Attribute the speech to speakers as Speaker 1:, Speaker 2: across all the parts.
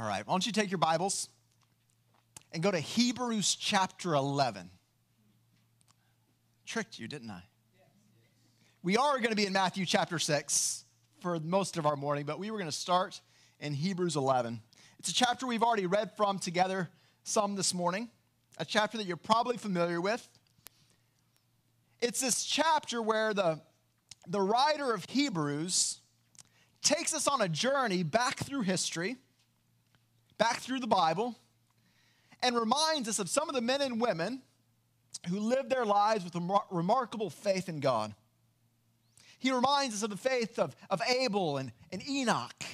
Speaker 1: All right, why don't you take your Bibles and go to Hebrews chapter 11. Tricked you, didn't I? We are going to be in Matthew chapter 6 for most of our morning, but we were going to start in Hebrews 11. It's a chapter we've already read from together some this morning, a chapter that you're probably familiar with. It's this chapter where the, the writer of Hebrews takes us on a journey back through history, back through the Bible, and reminds us of some of the men and women who lived their lives with a remarkable faith in God. He reminds us of the faith of, of Abel and, and Enoch,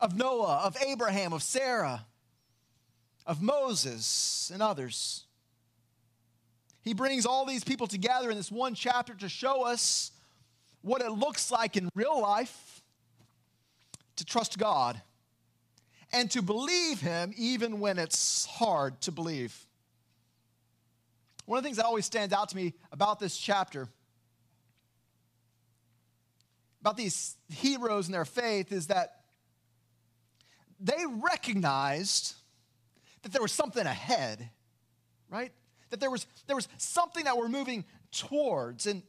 Speaker 1: of Noah, of Abraham, of Sarah, of Moses, and others. He brings all these people together in this one chapter to show us what it looks like in real life to trust God and to believe Him even when it's hard to believe. One of the things that always stands out to me about this chapter, about these heroes and their faith, is that they recognized that there was something ahead, right? That there was, there was something that we're moving towards. And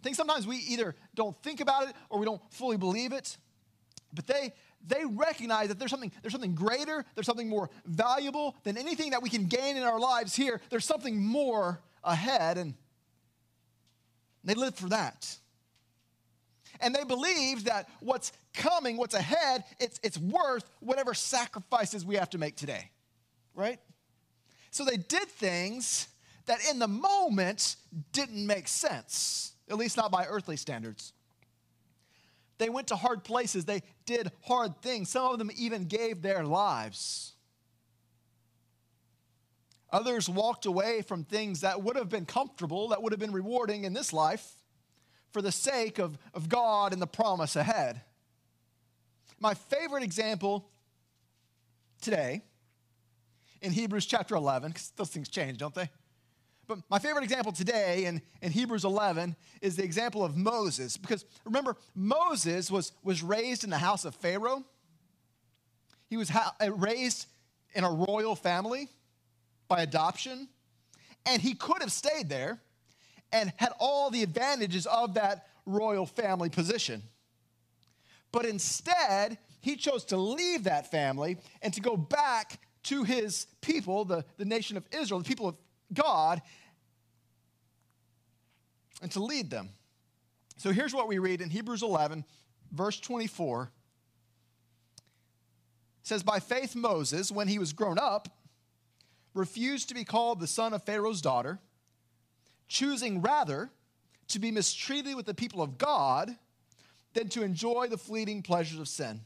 Speaker 1: I think sometimes we either don't think about it or we don't fully believe it. But they, they recognize that there's something, there's something greater, there's something more valuable than anything that we can gain in our lives here. There's something more ahead, and they live for that. And they believe that what's coming, what's ahead, it's, it's worth whatever sacrifices we have to make today, right? So they did things that in the moment didn't make sense, at least not by earthly standards. They went to hard places. They did hard things. Some of them even gave their lives. Others walked away from things that would have been comfortable, that would have been rewarding in this life for the sake of, of God and the promise ahead. My favorite example today in Hebrews chapter 11, because those things change, don't they? But my favorite example today in, in Hebrews 11 is the example of Moses. Because remember, Moses was, was raised in the house of Pharaoh. He was ha- uh, raised in a royal family by adoption. And he could have stayed there and had all the advantages of that royal family position. But instead, he chose to leave that family and to go back to his people, the, the nation of Israel, the people of God and to lead them. So here's what we read in Hebrews 11, verse 24. It says, By faith, Moses, when he was grown up, refused to be called the son of Pharaoh's daughter, choosing rather to be mistreated with the people of God than to enjoy the fleeting pleasures of sin.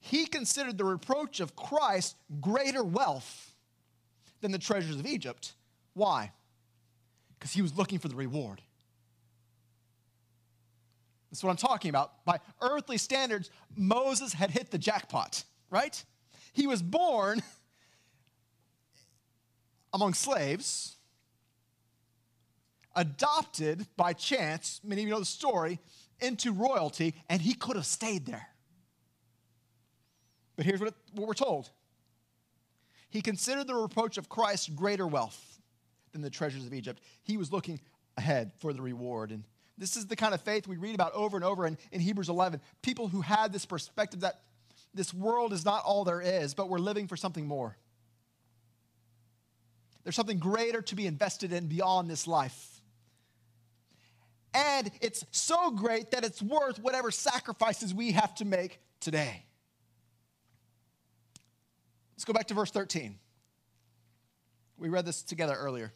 Speaker 1: He considered the reproach of Christ greater wealth than the treasures of Egypt. Why? Because he was looking for the reward. That's what I'm talking about. By earthly standards, Moses had hit the jackpot, right? He was born among slaves, adopted by chance, many of you know the story, into royalty, and he could have stayed there. But here's what, it, what we're told he considered the reproach of Christ greater wealth than the treasures of Egypt. He was looking ahead for the reward. And this is the kind of faith we read about over and over in, in Hebrews 11. People who had this perspective that this world is not all there is, but we're living for something more. There's something greater to be invested in beyond this life. And it's so great that it's worth whatever sacrifices we have to make today. Let's go back to verse 13. We read this together earlier.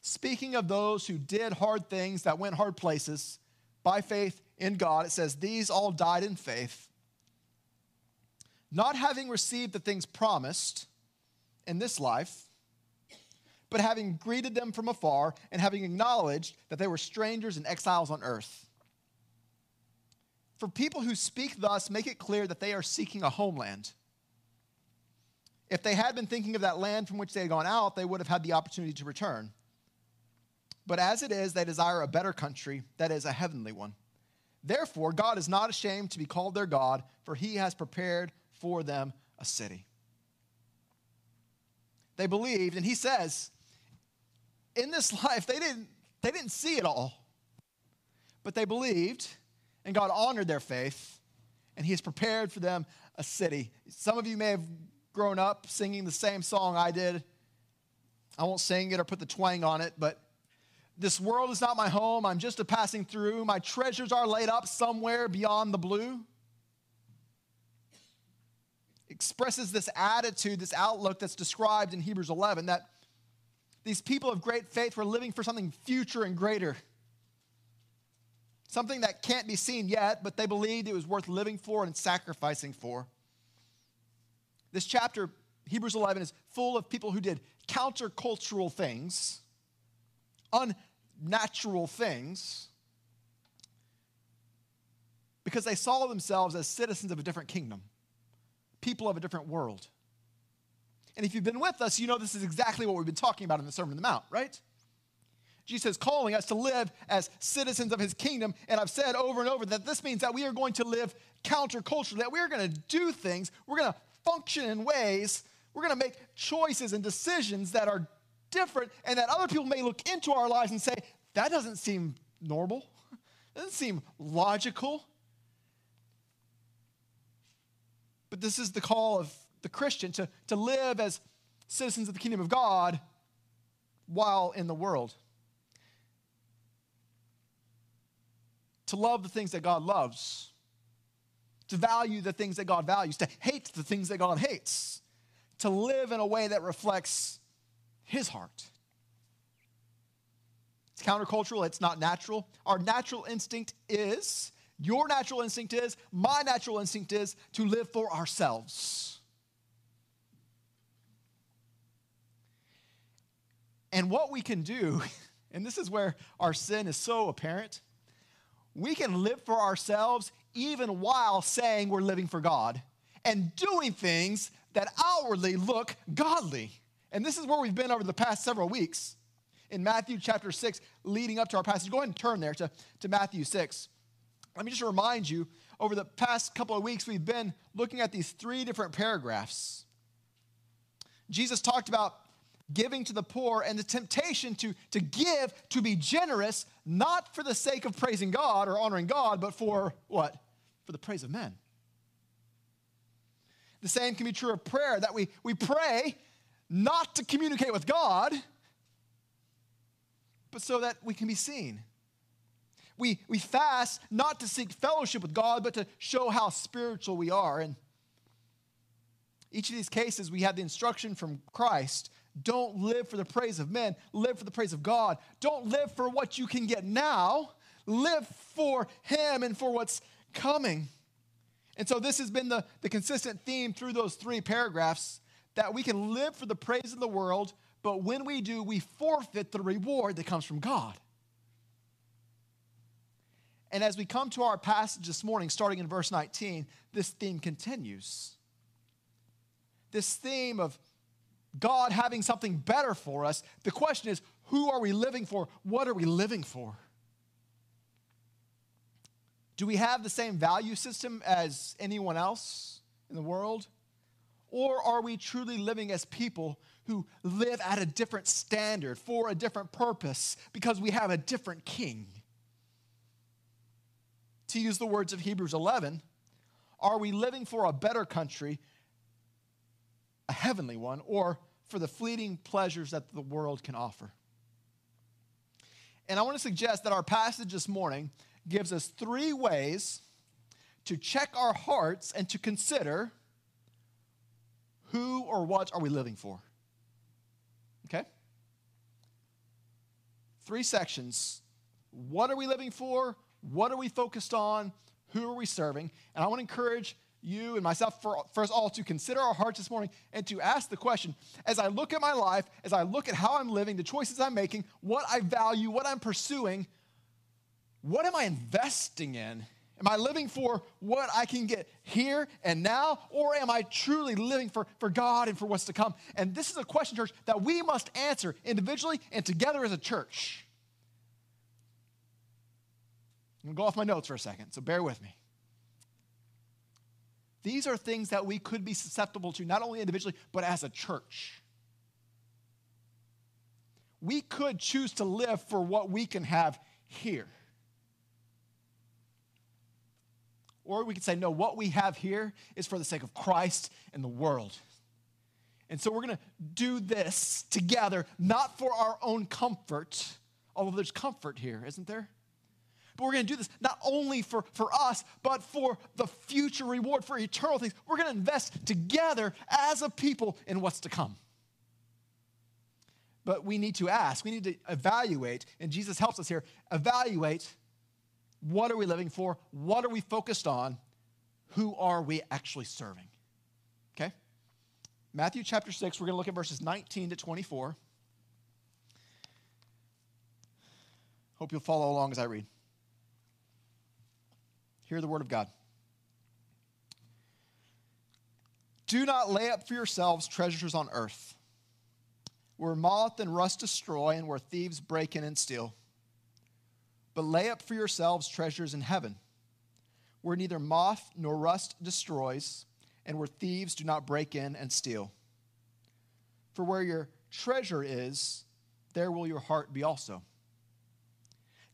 Speaker 1: Speaking of those who did hard things, that went hard places, by faith in God, it says, These all died in faith, not having received the things promised in this life, but having greeted them from afar and having acknowledged that they were strangers and exiles on earth. For people who speak thus, make it clear that they are seeking a homeland. If they had been thinking of that land from which they had gone out, they would have had the opportunity to return. But as it is, they desire a better country, that is, a heavenly one. Therefore, God is not ashamed to be called their God, for he has prepared for them a city. They believed, and he says, in this life, they didn't, they didn't see it all, but they believed, and God honored their faith, and he has prepared for them a city. Some of you may have grown up singing the same song I did. I won't sing it or put the twang on it, but this world is not my home. I'm just a passing through. My treasures are laid up somewhere beyond the blue. Expresses this attitude, this outlook that's described in Hebrews 11 that these people of great faith were living for something future and greater. Something that can't be seen yet, but they believed it was worth living for and sacrificing for. This chapter, Hebrews 11, is full of people who did countercultural things, unnatural things, because they saw themselves as citizens of a different kingdom, people of a different world. And if you've been with us, you know this is exactly what we've been talking about in the Sermon on the Mount, right? Jesus is calling us to live as citizens of his kingdom. And I've said over and over that this means that we are going to live counterculturally, that we are going to do things, we're going to function in ways, we're going to make choices and decisions that are different, and that other people may look into our lives and say, that doesn't seem normal, that doesn't seem logical. But this is the call of the Christian to, to live as citizens of the kingdom of God while in the world. To love the things that God loves, to value the things that God values, to hate the things that God hates, to live in a way that reflects His heart. It's countercultural, it's not natural. Our natural instinct is, your natural instinct is, my natural instinct is to live for ourselves. And what we can do, and this is where our sin is so apparent, we can live for ourselves even while saying we're living for God and doing things that outwardly look godly. And this is where we've been over the past several weeks in Matthew chapter 6, leading up to our passage. Go ahead and turn there to, to Matthew 6. Let me just remind you over the past couple of weeks, we've been looking at these three different paragraphs. Jesus talked about giving to the poor and the temptation to, to give, to be generous, not for the sake of praising God or honoring God, but for what? For the praise of men. The same can be true of prayer that we, we pray not to communicate with God, but so that we can be seen. We, we fast not to seek fellowship with God, but to show how spiritual we are. And each of these cases, we have the instruction from Christ don't live for the praise of men, live for the praise of God. Don't live for what you can get now, live for Him and for what's coming. And so, this has been the, the consistent theme through those three paragraphs that we can live for the praise of the world, but when we do, we forfeit the reward that comes from God. And as we come to our passage this morning, starting in verse 19, this theme continues. This theme of God having something better for us. The question is, who are we living for? What are we living for? Do we have the same value system as anyone else in the world? Or are we truly living as people who live at a different standard for a different purpose because we have a different king? To use the words of Hebrews 11, are we living for a better country, a heavenly one, or for the fleeting pleasures that the world can offer? And I want to suggest that our passage this morning gives us three ways to check our hearts and to consider who or what are we living for? Okay? Three sections. What are we living for? What are we focused on? Who are we serving? And I want to encourage you and myself, for, us all, to consider our hearts this morning and to ask the question as I look at my life, as I look at how I'm living, the choices I'm making, what I value, what I'm pursuing, what am I investing in? Am I living for what I can get here and now, or am I truly living for, for God and for what's to come? And this is a question, church, that we must answer individually and together as a church. I'm going to go off my notes for a second, so bear with me. These are things that we could be susceptible to, not only individually, but as a church. We could choose to live for what we can have here. Or we could say, no, what we have here is for the sake of Christ and the world. And so we're going to do this together, not for our own comfort, although there's comfort here, isn't there? But we're going to do this not only for, for us, but for the future reward, for eternal things. We're going to invest together as a people in what's to come. But we need to ask, we need to evaluate, and Jesus helps us here evaluate what are we living for? What are we focused on? Who are we actually serving? Okay? Matthew chapter 6, we're going to look at verses 19 to 24. Hope you'll follow along as I read. Hear the word of God. Do not lay up for yourselves treasures on earth, where moth and rust destroy, and where thieves break in and steal. But lay up for yourselves treasures in heaven, where neither moth nor rust destroys, and where thieves do not break in and steal. For where your treasure is, there will your heart be also.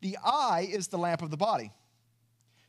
Speaker 1: The eye is the lamp of the body.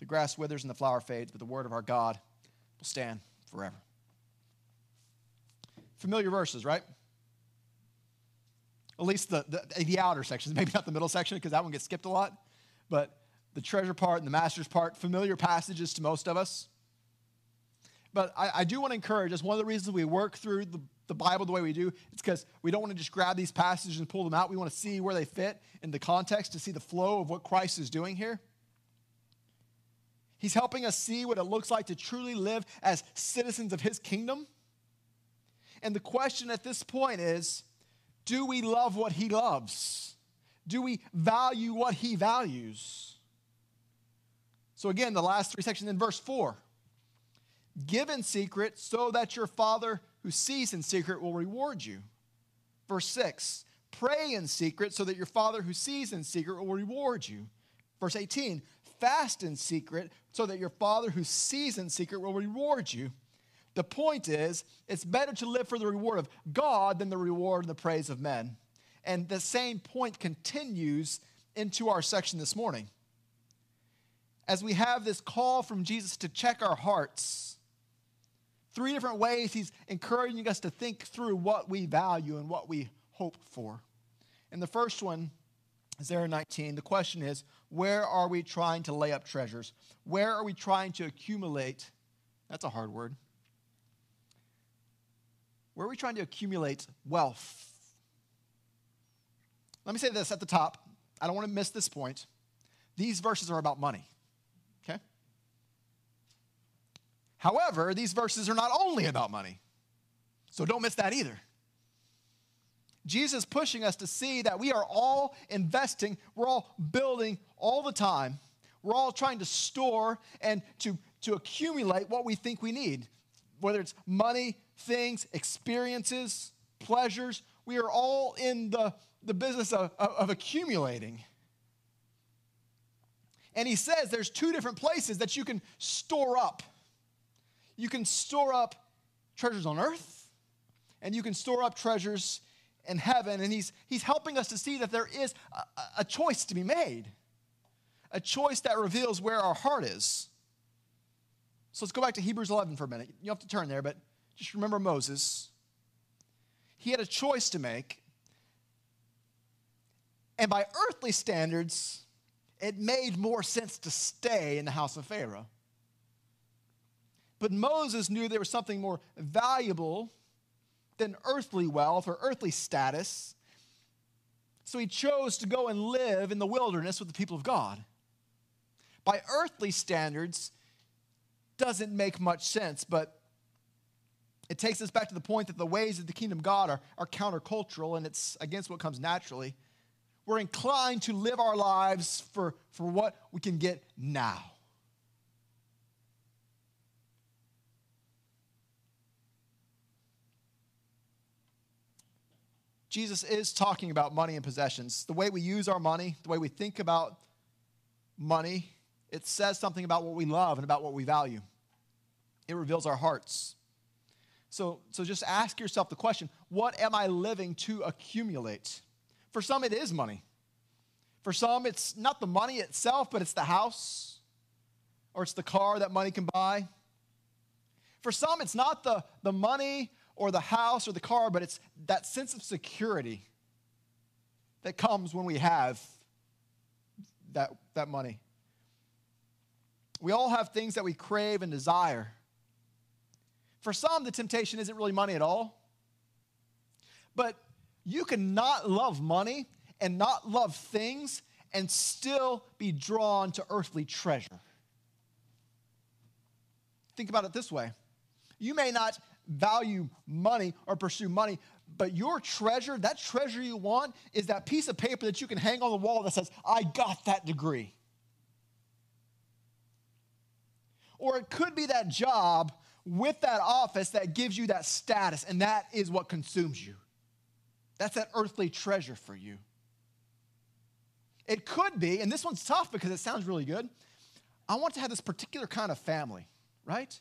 Speaker 1: The grass withers and the flower fades, but the word of our God will stand forever. Familiar verses, right? At least the, the, the outer sections, maybe not the middle section because that one gets skipped a lot, but the treasure part and the master's part, familiar passages to most of us. But I, I do want to encourage us. One of the reasons we work through the, the Bible the way we do, it's because we don't want to just grab these passages and pull them out. We want to see where they fit in the context to see the flow of what Christ is doing here. He's helping us see what it looks like to truly live as citizens of his kingdom. And the question at this point is do we love what he loves? Do we value what he values? So, again, the last three sections in verse 4 give in secret so that your Father who sees in secret will reward you. Verse 6 pray in secret so that your Father who sees in secret will reward you. Verse 18 fast in secret so that your Father who sees in secret will reward you. The point is, it's better to live for the reward of God than the reward and the praise of men. And the same point continues into our section this morning. As we have this call from Jesus to check our hearts, three different ways he's encouraging us to think through what we value and what we hope for. And the first one is there in 19. The question is, where are we trying to lay up treasures? Where are we trying to accumulate? That's a hard word where are we trying to accumulate wealth? Let me say this at the top. I don't want to miss this point. These verses are about money, okay? However, these verses are not only about money. So don't miss that either. Jesus pushing us to see that we are all investing, we're all building all the time. We're all trying to store and to, to accumulate what we think we need, whether it's money, things, experiences, pleasures. We are all in the, the business of, of, of accumulating. And he says there's two different places that you can store up. You can store up treasures on earth, and you can store up treasures in heaven. And he's, he's helping us to see that there is a, a choice to be made, a choice that reveals where our heart is. So let's go back to Hebrews 11 for a minute. You have to turn there, but just remember Moses. He had a choice to make. And by earthly standards, it made more sense to stay in the house of Pharaoh. But Moses knew there was something more valuable than earthly wealth or earthly status. So he chose to go and live in the wilderness with the people of God. By earthly standards, doesn't make much sense, but it takes us back to the point that the ways of the kingdom of God are, are countercultural and it's against what comes naturally. We're inclined to live our lives for, for what we can get now. Jesus is talking about money and possessions. The way we use our money, the way we think about money, it says something about what we love and about what we value. It reveals our hearts. So, so just ask yourself the question what am I living to accumulate? For some, it is money. For some, it's not the money itself, but it's the house or it's the car that money can buy. For some, it's not the, the money or the house or the car, but it's that sense of security that comes when we have that, that money. We all have things that we crave and desire. For some, the temptation isn't really money at all. But you can not love money and not love things and still be drawn to earthly treasure. Think about it this way you may not value money or pursue money, but your treasure, that treasure you want, is that piece of paper that you can hang on the wall that says, I got that degree. Or it could be that job with that office that gives you that status, and that is what consumes you. That's that earthly treasure for you. It could be, and this one's tough because it sounds really good. I want to have this particular kind of family, right?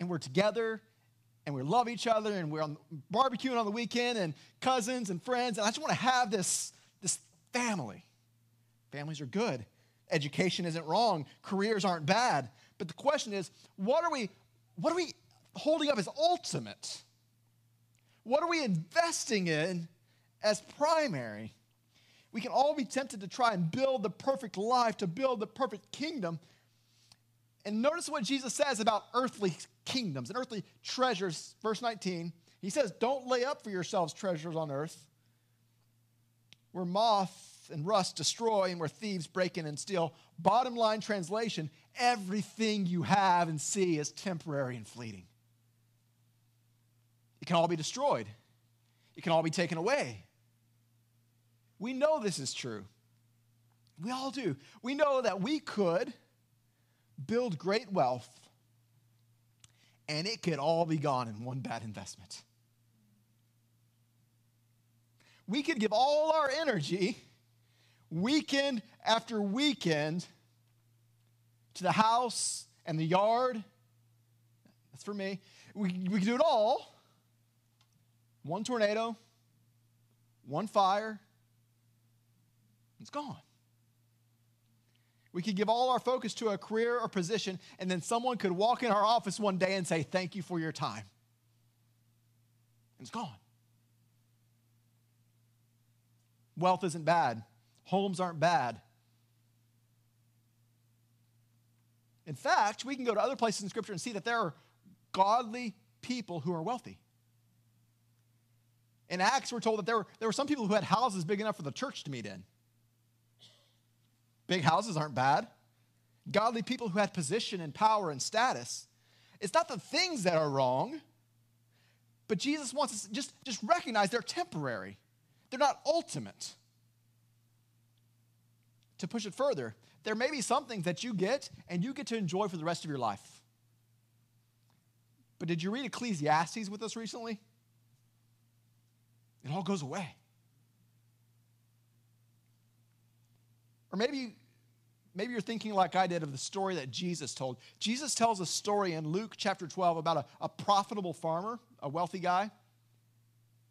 Speaker 1: And we're together and we love each other and we're on barbecuing on the weekend and cousins and friends. And I just want to have this, this family. Families are good. Education isn't wrong. Careers aren't bad. But the question is, what are we, what are we holding up as ultimate? What are we investing in as primary? We can all be tempted to try and build the perfect life, to build the perfect kingdom. And notice what Jesus says about earthly kingdoms and earthly treasures. Verse 19, he says, Don't lay up for yourselves treasures on earth where moth and rust destroy and where thieves break in and steal. Bottom line translation everything you have and see is temporary and fleeting. It can all be destroyed, it can all be taken away. We know this is true. We all do. We know that we could build great wealth and it could all be gone in one bad investment. We could give all our energy weekend after weekend to the house and the yard. That's for me. We, we could do it all. One tornado, one fire, it's gone. We could give all our focus to a career or position, and then someone could walk in our office one day and say, Thank you for your time. And it's gone. Wealth isn't bad, homes aren't bad. In fact, we can go to other places in Scripture and see that there are godly people who are wealthy. In Acts, we're told that there were, there were some people who had houses big enough for the church to meet in. Big houses aren't bad. Godly people who had position and power and status. It's not the things that are wrong, but Jesus wants us to just, just recognize they're temporary. They're not ultimate. To push it further, there may be some things that you get and you get to enjoy for the rest of your life. But did you read Ecclesiastes with us recently? It all goes away. Or maybe, maybe you're thinking like I did of the story that Jesus told. Jesus tells a story in Luke chapter 12 about a, a profitable farmer, a wealthy guy.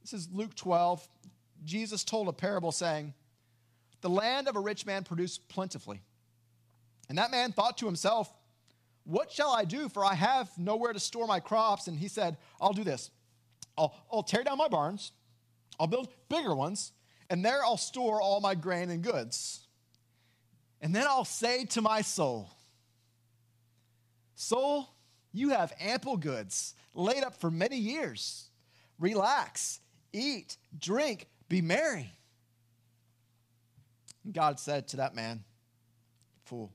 Speaker 1: This is Luke 12. Jesus told a parable saying, The land of a rich man produced plentifully. And that man thought to himself, What shall I do? For I have nowhere to store my crops. And he said, I'll do this I'll, I'll tear down my barns, I'll build bigger ones, and there I'll store all my grain and goods. And then I'll say to my soul, Soul, you have ample goods laid up for many years. Relax, eat, drink, Be merry. God said to that man, Fool,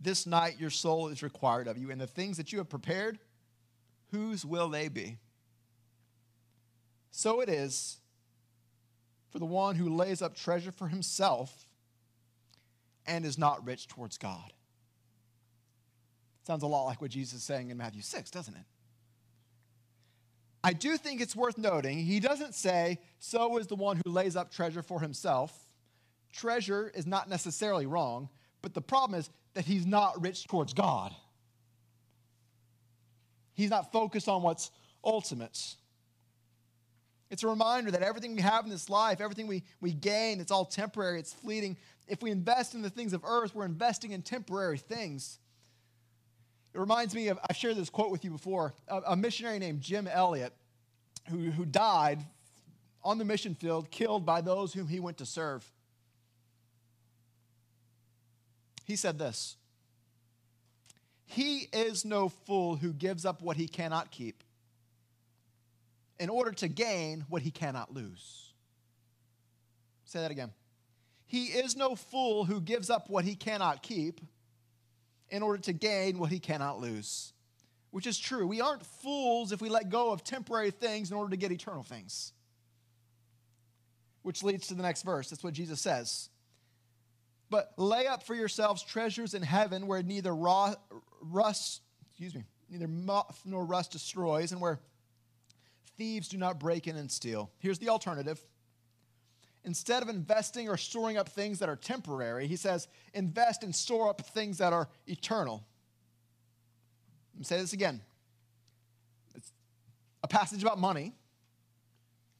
Speaker 1: this night your soul is required of you, and the things that you have prepared, whose will they be? So it is for the one who lays up treasure for himself and is not rich towards God. Sounds a lot like what Jesus is saying in Matthew 6, doesn't it? I do think it's worth noting, he doesn't say, so is the one who lays up treasure for himself. Treasure is not necessarily wrong, but the problem is that he's not rich towards God. He's not focused on what's ultimate. It's a reminder that everything we have in this life, everything we, we gain, it's all temporary, it's fleeting. If we invest in the things of earth, we're investing in temporary things. It reminds me of, I've shared this quote with you before, a, a missionary named Jim Elliot, who, who died on the mission field, killed by those whom he went to serve. He said this He is no fool who gives up what he cannot keep in order to gain what he cannot lose. Say that again. He is no fool who gives up what he cannot keep in order to gain what he cannot lose, which is true. We aren't fools if we let go of temporary things in order to get eternal things. Which leads to the next verse. That's what Jesus says. But lay up for yourselves treasures in heaven where neither raw, rust, excuse me, neither moth nor rust destroys, and where thieves do not break in and steal. Here's the alternative instead of investing or storing up things that are temporary, he says, invest and store up things that are eternal. Let me say this again. It's a passage about money,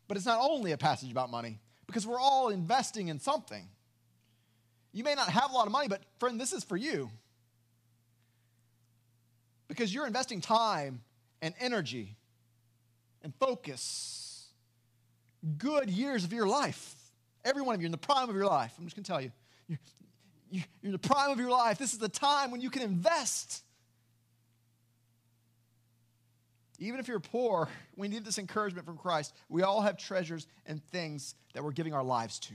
Speaker 1: but it's not only a passage about money because we're all investing in something. You may not have a lot of money, but friend, this is for you. Because you're investing time and energy and focus. Good years of your life Every one of you, in the prime of your life, I'm just going to tell you, you're, you're in the prime of your life. This is the time when you can invest. Even if you're poor, we need this encouragement from Christ. We all have treasures and things that we're giving our lives to.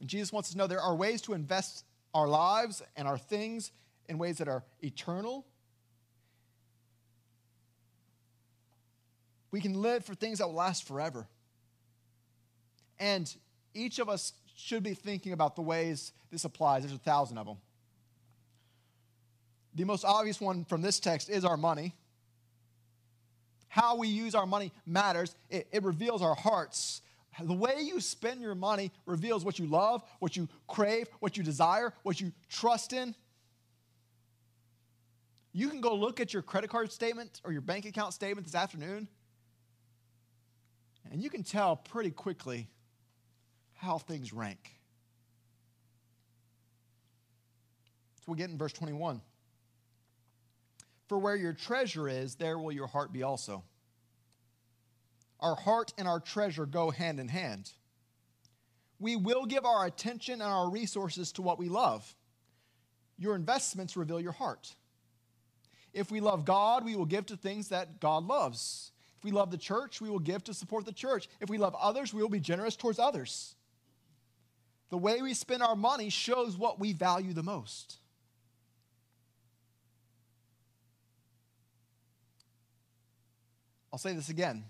Speaker 1: And Jesus wants us to know there are ways to invest our lives and our things in ways that are eternal. We can live for things that will last forever. And each of us should be thinking about the ways this applies. There's a thousand of them. The most obvious one from this text is our money. How we use our money matters, it, it reveals our hearts. The way you spend your money reveals what you love, what you crave, what you desire, what you trust in. You can go look at your credit card statement or your bank account statement this afternoon, and you can tell pretty quickly how things rank. So we get in verse 21. For where your treasure is, there will your heart be also. Our heart and our treasure go hand in hand. We will give our attention and our resources to what we love. Your investments reveal your heart. If we love God, we will give to things that God loves. If we love the church, we will give to support the church. If we love others, we will be generous towards others. The way we spend our money shows what we value the most. I'll say this again.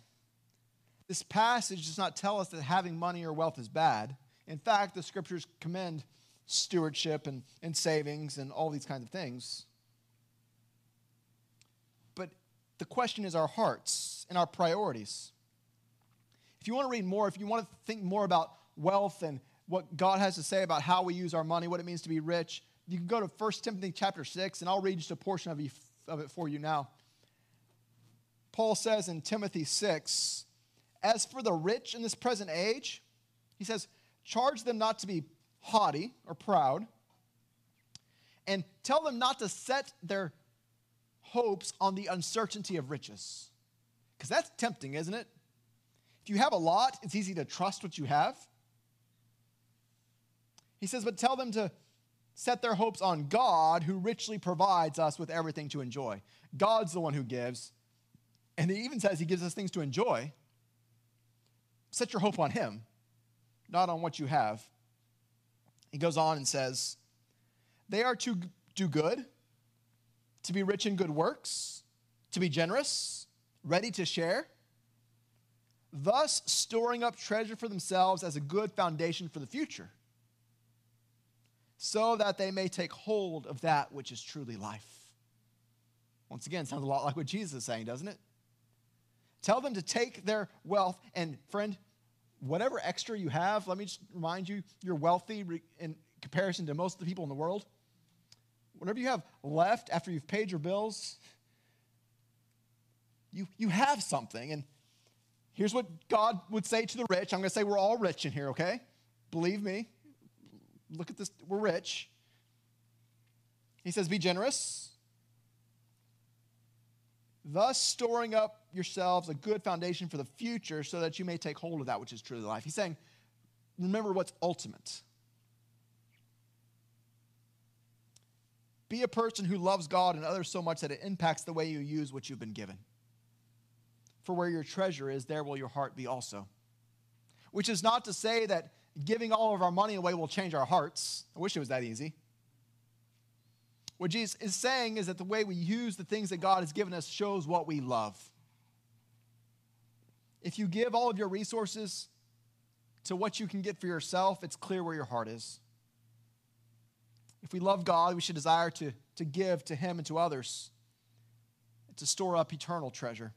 Speaker 1: This passage does not tell us that having money or wealth is bad. In fact, the scriptures commend stewardship and, and savings and all these kinds of things. But the question is our hearts and our priorities. If you want to read more, if you want to think more about wealth and what God has to say about how we use our money, what it means to be rich, you can go to 1 Timothy chapter 6, and I'll read just a portion of, of it for you now. Paul says in Timothy 6, As for the rich in this present age, he says, charge them not to be haughty or proud, and tell them not to set their hopes on the uncertainty of riches. Because that's tempting, isn't it? If you have a lot, it's easy to trust what you have. He says, But tell them to set their hopes on God who richly provides us with everything to enjoy. God's the one who gives, And he even says he gives us things to enjoy. Set your hope on him, not on what you have. He goes on and says, They are to do good, to be rich in good works, to be generous, ready to share, thus storing up treasure for themselves as a good foundation for the future, so that they may take hold of that which is truly life. Once again, sounds a lot like what Jesus is saying, doesn't it? Tell them to take their wealth, and friend, whatever extra you have, let me just remind you, you're wealthy in comparison to most of the people in the world. Whatever you have left after you've paid your bills, you, you have something. And here's what God would say to the rich. I'm going to say we're all rich in here, okay? Believe me. Look at this. We're rich. He says, Be generous, thus storing up yourselves a good foundation for the future so that you may take hold of that which is truly life. He's saying, Remember what's ultimate. Be a person who loves God and others so much that it impacts the way you use what you've been given. For where your treasure is, there will your heart be also. Which is not to say that giving all of our money away will change our hearts. I wish it was that easy. What Jesus is saying is that the way we use the things that God has given us shows what we love. If you give all of your resources to what you can get for yourself, it's clear where your heart is. If we love God, we should desire to, to give to Him and to others, to store up eternal treasure.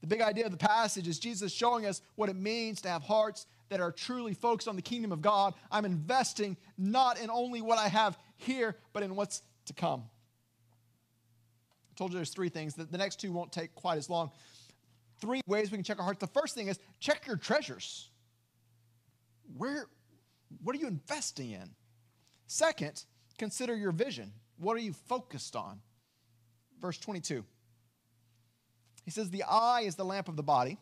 Speaker 1: The big idea of the passage is Jesus showing us what it means to have hearts that are truly focused on the kingdom of God. I'm investing not in only what I have here, but in what's to come. I told you there's three things. The, the next two won't take quite as long. Three ways we can check our hearts. The first thing is check your treasures. Where, what are you investing in? Second, consider your vision. What are you focused on? Verse 22. He says, The eye is the lamp of the body.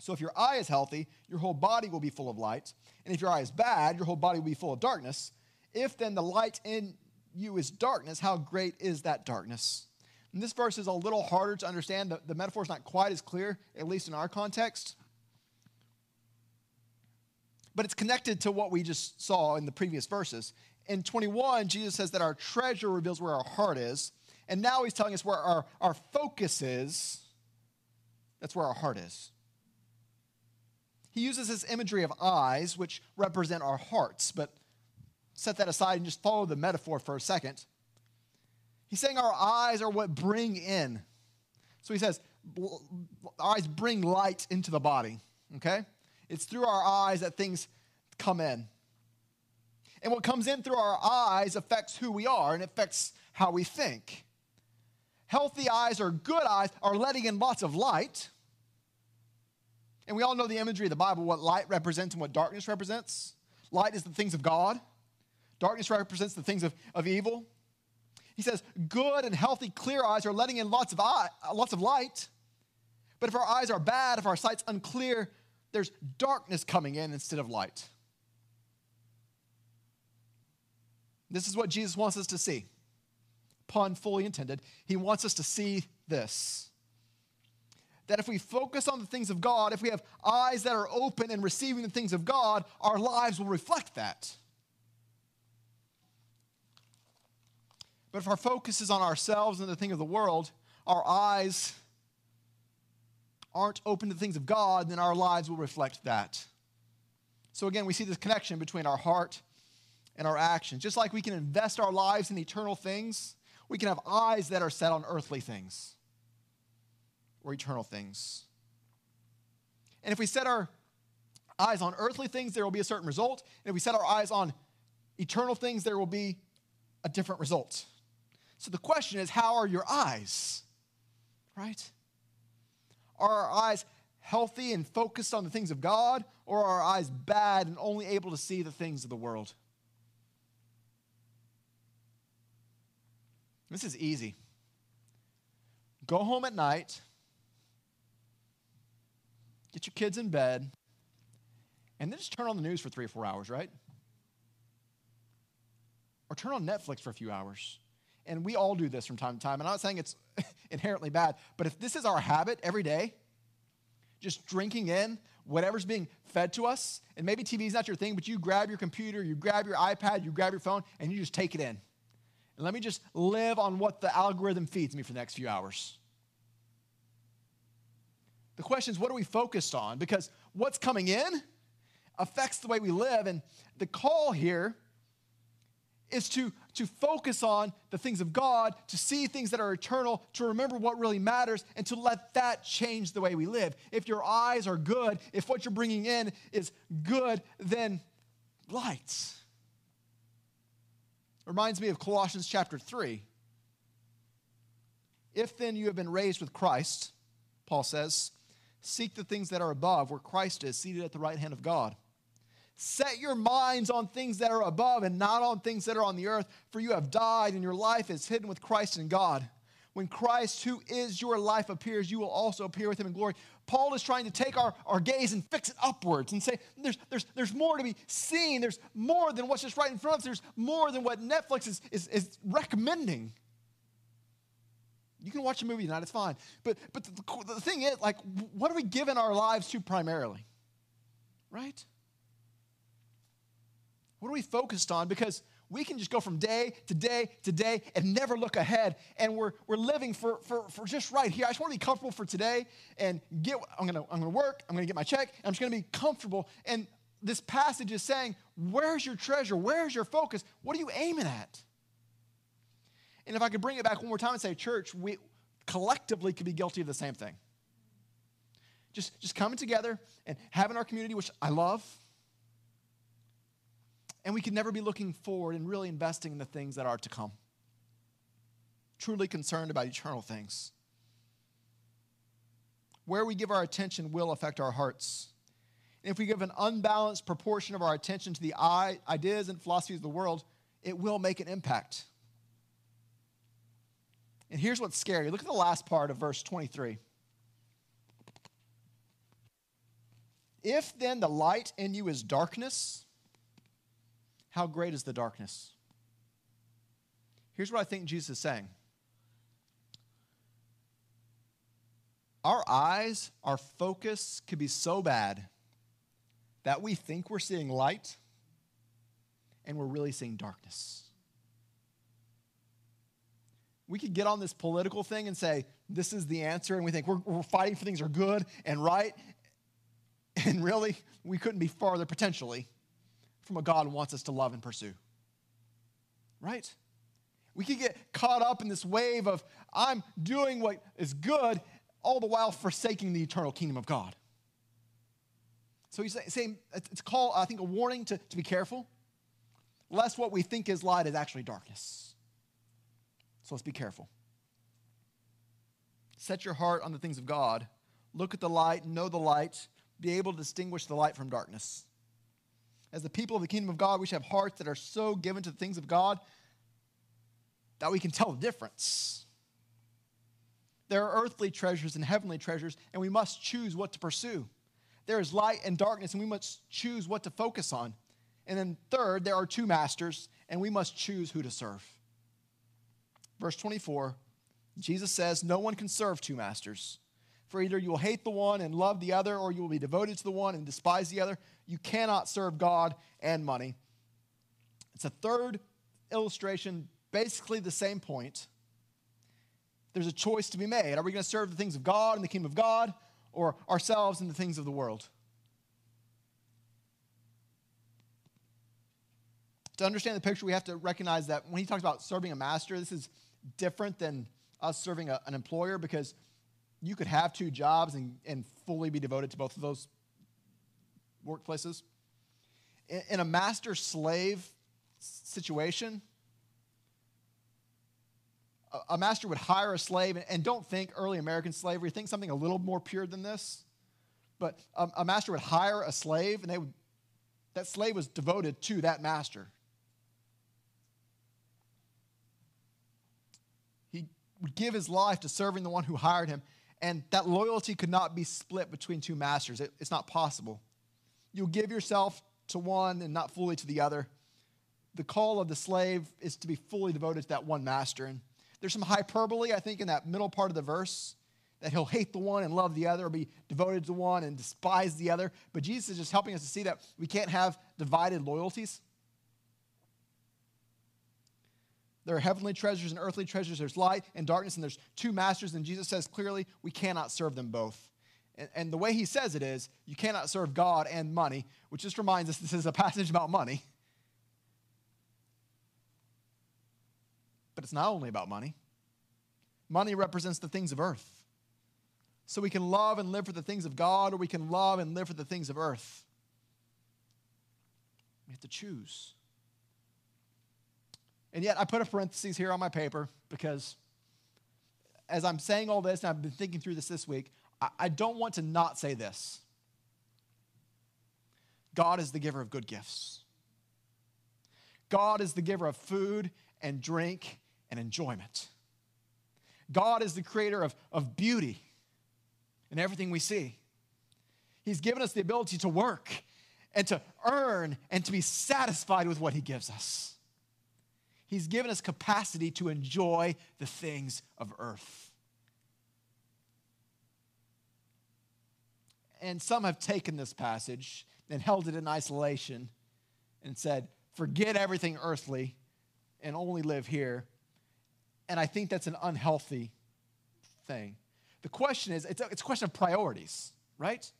Speaker 1: So if your eye is healthy, your whole body will be full of light. And if your eye is bad, your whole body will be full of darkness. If then the light in you is darkness, how great is that darkness? And this verse is a little harder to understand. The, the metaphor is not quite as clear, at least in our context. But it's connected to what we just saw in the previous verses in 21, Jesus says that our treasure reveals where our heart is. And now he's telling us where our, our focus is. That's where our heart is. He uses this imagery of eyes, which represent our hearts, but set that aside and just follow the metaphor for a second. He's saying our eyes are what bring in. So he says, eyes bring light into the body, okay? It's through our eyes that things come in. And what comes in through our eyes affects who we are and affects how we think. Healthy eyes or good eyes are letting in lots of light. And we all know the imagery of the Bible, what light represents and what darkness represents. Light is the things of God, darkness represents the things of, of evil. He says, good and healthy, clear eyes are letting in lots of, eye, lots of light. But if our eyes are bad, if our sight's unclear, there's darkness coming in instead of light. This is what Jesus wants us to see. Pun fully intended. He wants us to see this. That if we focus on the things of God, if we have eyes that are open and receiving the things of God, our lives will reflect that. But if our focus is on ourselves and the thing of the world, our eyes aren't open to the things of God, then our lives will reflect that. So again, we see this connection between our heart and our actions. Just like we can invest our lives in eternal things, we can have eyes that are set on earthly things or eternal things. And if we set our eyes on earthly things, there will be a certain result. And if we set our eyes on eternal things, there will be a different result. So the question is how are your eyes? Right? Are our eyes healthy and focused on the things of God, or are our eyes bad and only able to see the things of the world? This is easy. Go home at night, get your kids in bed, and then just turn on the news for three or four hours, right? Or turn on Netflix for a few hours. and we all do this from time to time. And I'm not saying it's inherently bad, but if this is our habit every day, just drinking in whatever's being fed to us, and maybe TV is not your thing, but you grab your computer, you grab your iPad, you grab your phone, and you just take it in. And let me just live on what the algorithm feeds me for the next few hours. The question is, what are we focused on? Because what's coming in affects the way we live. And the call here is to, to focus on the things of God, to see things that are eternal, to remember what really matters, and to let that change the way we live. If your eyes are good, if what you're bringing in is good, then lights. Reminds me of Colossians chapter 3. If then you have been raised with Christ, Paul says, seek the things that are above, where Christ is, seated at the right hand of God. Set your minds on things that are above and not on things that are on the earth, for you have died and your life is hidden with Christ in God. When Christ, who is your life, appears, you will also appear with him in glory. Paul is trying to take our, our gaze and fix it upwards and say there's, there's, there's more to be seen. There's more than what's just right in front of us. There's more than what Netflix is, is, is recommending. You can watch a movie tonight, it's fine. But, but the, the thing is, like, what are we giving our lives to primarily? Right? What are we focused on? Because we can just go from day to day to day and never look ahead. And we're, we're living for, for, for just right here. I just want to be comfortable for today and get, I'm going to I'm to work, I'm going to get my check, I'm just going to be comfortable. And this passage is saying, where's your treasure? Where's your focus? What are you aiming at? And if I could bring it back one more time and say, church, we collectively could be guilty of the same thing. Just, just coming together and having our community, which I love, and we can never be looking forward and really investing in the things that are to come. Truly concerned about eternal things. Where we give our attention will affect our hearts. And if we give an unbalanced proportion of our attention to the ideas and philosophies of the world, it will make an impact. And here's what's scary look at the last part of verse 23. If then the light in you is darkness, how great is the darkness? Here's what I think Jesus is saying Our eyes, our focus could be so bad that we think we're seeing light and we're really seeing darkness. We could get on this political thing and say, this is the answer, and we think we're, we're fighting for things that are good and right. And really, we couldn't be farther potentially from what God wants us to love and pursue. Right? We could get caught up in this wave of, I'm doing what is good, all the while forsaking the eternal kingdom of God. So he's saying, it's called, I think, a warning to, to be careful, lest what we think is light is actually darkness. So let's be careful. Set your heart on the things of God. Look at the light, know the light, be able to distinguish the light from darkness. As the people of the kingdom of God, we should have hearts that are so given to the things of God that we can tell the difference. There are earthly treasures and heavenly treasures, and we must choose what to pursue. There is light and darkness, and we must choose what to focus on. And then, third, there are two masters, and we must choose who to serve. Verse 24, Jesus says, No one can serve two masters. For either you will hate the one and love the other, or you will be devoted to the one and despise the other. You cannot serve God and money. It's a third illustration, basically the same point. There's a choice to be made. Are we going to serve the things of God and the kingdom of God, or ourselves and the things of the world? To understand the picture, we have to recognize that when he talks about serving a master, this is different than us serving a, an employer because you could have two jobs and, and fully be devoted to both of those workplaces. In, in a master slave situation, a, master would hire a slave, and, don't think early American slavery, think something a little more pure than this. But a, a master would hire a slave, and they would, that slave was devoted to that master. He would give his life to serving the one who hired him and that loyalty could not be split between two masters. It, it's not possible. You'll give yourself to one and not fully to the other. the call of the slave is to be fully devoted to that one master. And there's some hyperbole, I think, in that middle part of the verse that he'll hate the one and love the other, or be devoted to one and despise the other. But Jesus is just helping us to see that we can't have divided loyalties. There are heavenly treasures and earthly treasures. There's light and darkness, and there's two masters. And Jesus says clearly we cannot serve them both. And, and the way he says it is you cannot serve God and money, which just reminds us this is a passage about money. But it's not only about money, money represents the things of earth. So we can love and live for the things of God, or we can love and live for the things of earth. We have to choose. And yet, I put a parenthesis here on my paper because as I'm saying all this, and I've been thinking through this this week, I, don't want to not say this. God is the giver of good gifts. God is the giver of food and drink and enjoyment. God is the creator of, of beauty in everything we see. He's given us the ability to work and to earn and to be satisfied with what He gives us. He's given us capacity to enjoy the things of earth. And some have taken this passage and held it in isolation and said, forget everything earthly and only live here. And I think that's an unhealthy thing. The question is, it's a, it's a question of priorities, right?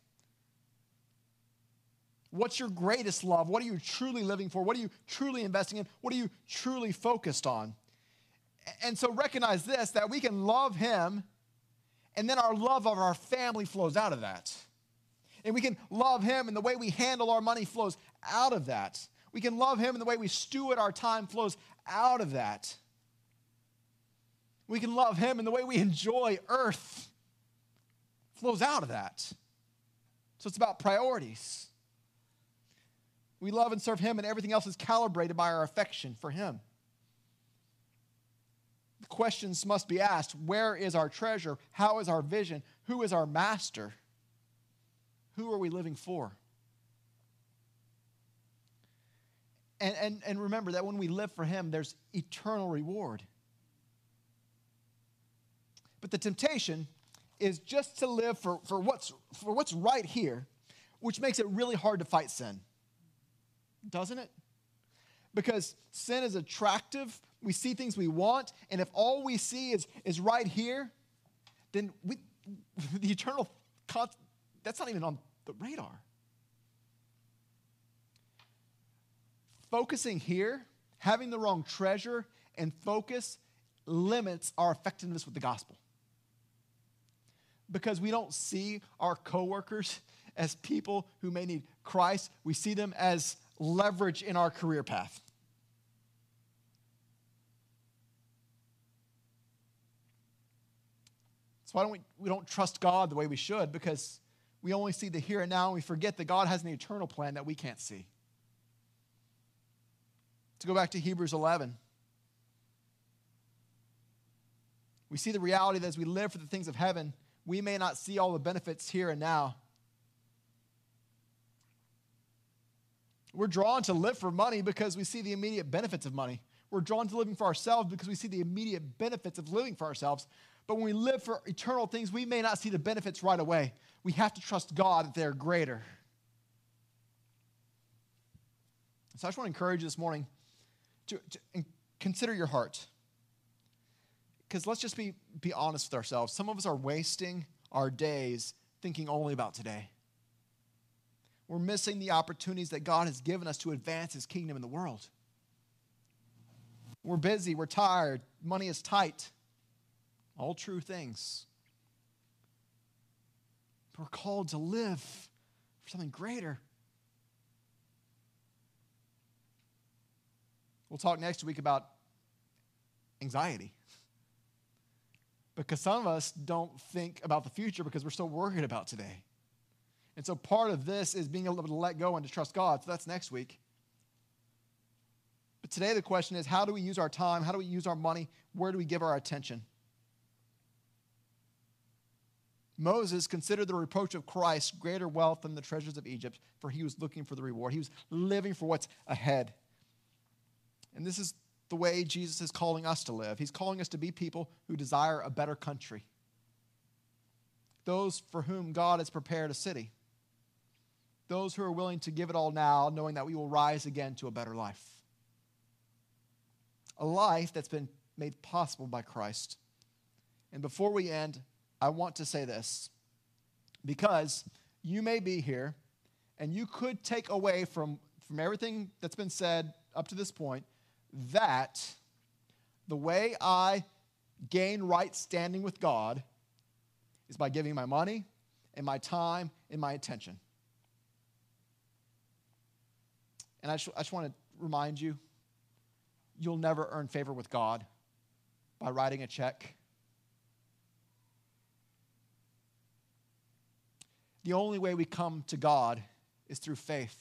Speaker 1: What's your greatest love? What are you truly living for? What are you truly investing in? What are you truly focused on? And so recognize this that we can love Him, and then our love of our family flows out of that. And we can love Him, and the way we handle our money flows out of that. We can love Him, and the way we steward our time flows out of that. We can love Him, and the way we enjoy earth flows out of that. So it's about priorities. We love and serve Him, and everything else is calibrated by our affection for Him. The questions must be asked where is our treasure? How is our vision? Who is our master? Who are we living for? And, and, and remember that when we live for Him, there's eternal reward. But the temptation is just to live for, for, what's, for what's right here, which makes it really hard to fight sin doesn't it? Because sin is attractive. We see things we want, and if all we see is, is right here, then we, the eternal, that's not even on the radar. Focusing here, having the wrong treasure and focus limits our effectiveness with the gospel. Because we don't see our coworkers as people who may need Christ, we see them as leverage in our career path. So why don't we, we don't trust God the way we should because we only see the here and now and we forget that God has an eternal plan that we can't see. To go back to Hebrews 11, we see the reality that as we live for the things of heaven, we may not see all the benefits here and now. We're drawn to live for money because we see the immediate benefits of money. We're drawn to living for ourselves because we see the immediate benefits of living for ourselves. But when we live for eternal things, we may not see the benefits right away. We have to trust God that they're greater. So I just want to encourage you this morning to, to consider your heart. Because let's just be, be honest with ourselves. Some of us are wasting our days thinking only about today we're missing the opportunities that God has given us to advance His kingdom in the world. We're busy, we're tired, money is tight. All true things. But we're called to live for something greater. We'll talk next week about anxiety. Because some of us don't think about the future because we're so worried about today. And so part of this is being able to let go and to trust God. So that's next week. But today the question is how do we use our time? How do we use our money? Where do we give our attention? Moses considered the reproach of Christ greater wealth than the treasures of Egypt, for he was looking for the reward. He was living for what's ahead. And this is the way Jesus is calling us to live. He's calling us to be people who desire a better country, those for whom God has prepared a city, those who are willing to give it all now, knowing that we will rise again to a better life. A life that's been made possible by Christ. And before we end, I want to say this because you may be here and you could take away from, from everything that's been said up to this point that the way I gain right standing with God is by giving my money and my time and my attention. And I just, I just want to remind you you'll never earn favor with God by writing a check. The only way we come to God is through faith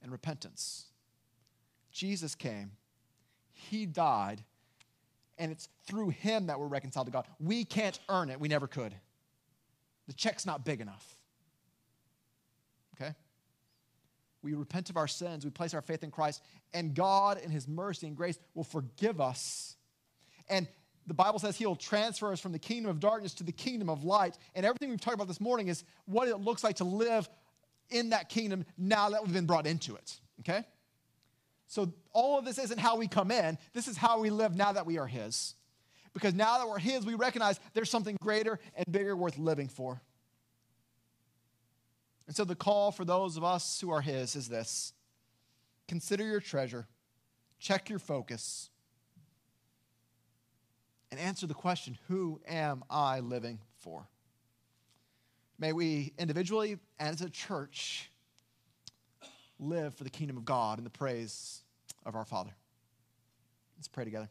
Speaker 1: and repentance. Jesus came, He died, and it's through Him that we're reconciled to God. We can't earn it, we never could. The check's not big enough. Okay? We repent of our sins, we place our faith in Christ, and God, in His mercy and grace, will forgive us. And the Bible says He'll transfer us from the kingdom of darkness to the kingdom of light. And everything we've talked about this morning is what it looks like to live in that kingdom now that we've been brought into it. Okay? So all of this isn't how we come in, this is how we live now that we are His. Because now that we're His, we recognize there's something greater and bigger worth living for. And so the call for those of us who are His is this consider your treasure, check your focus, and answer the question who am I living for? May we individually and as a church live for the kingdom of God and the praise of our Father. Let's pray together.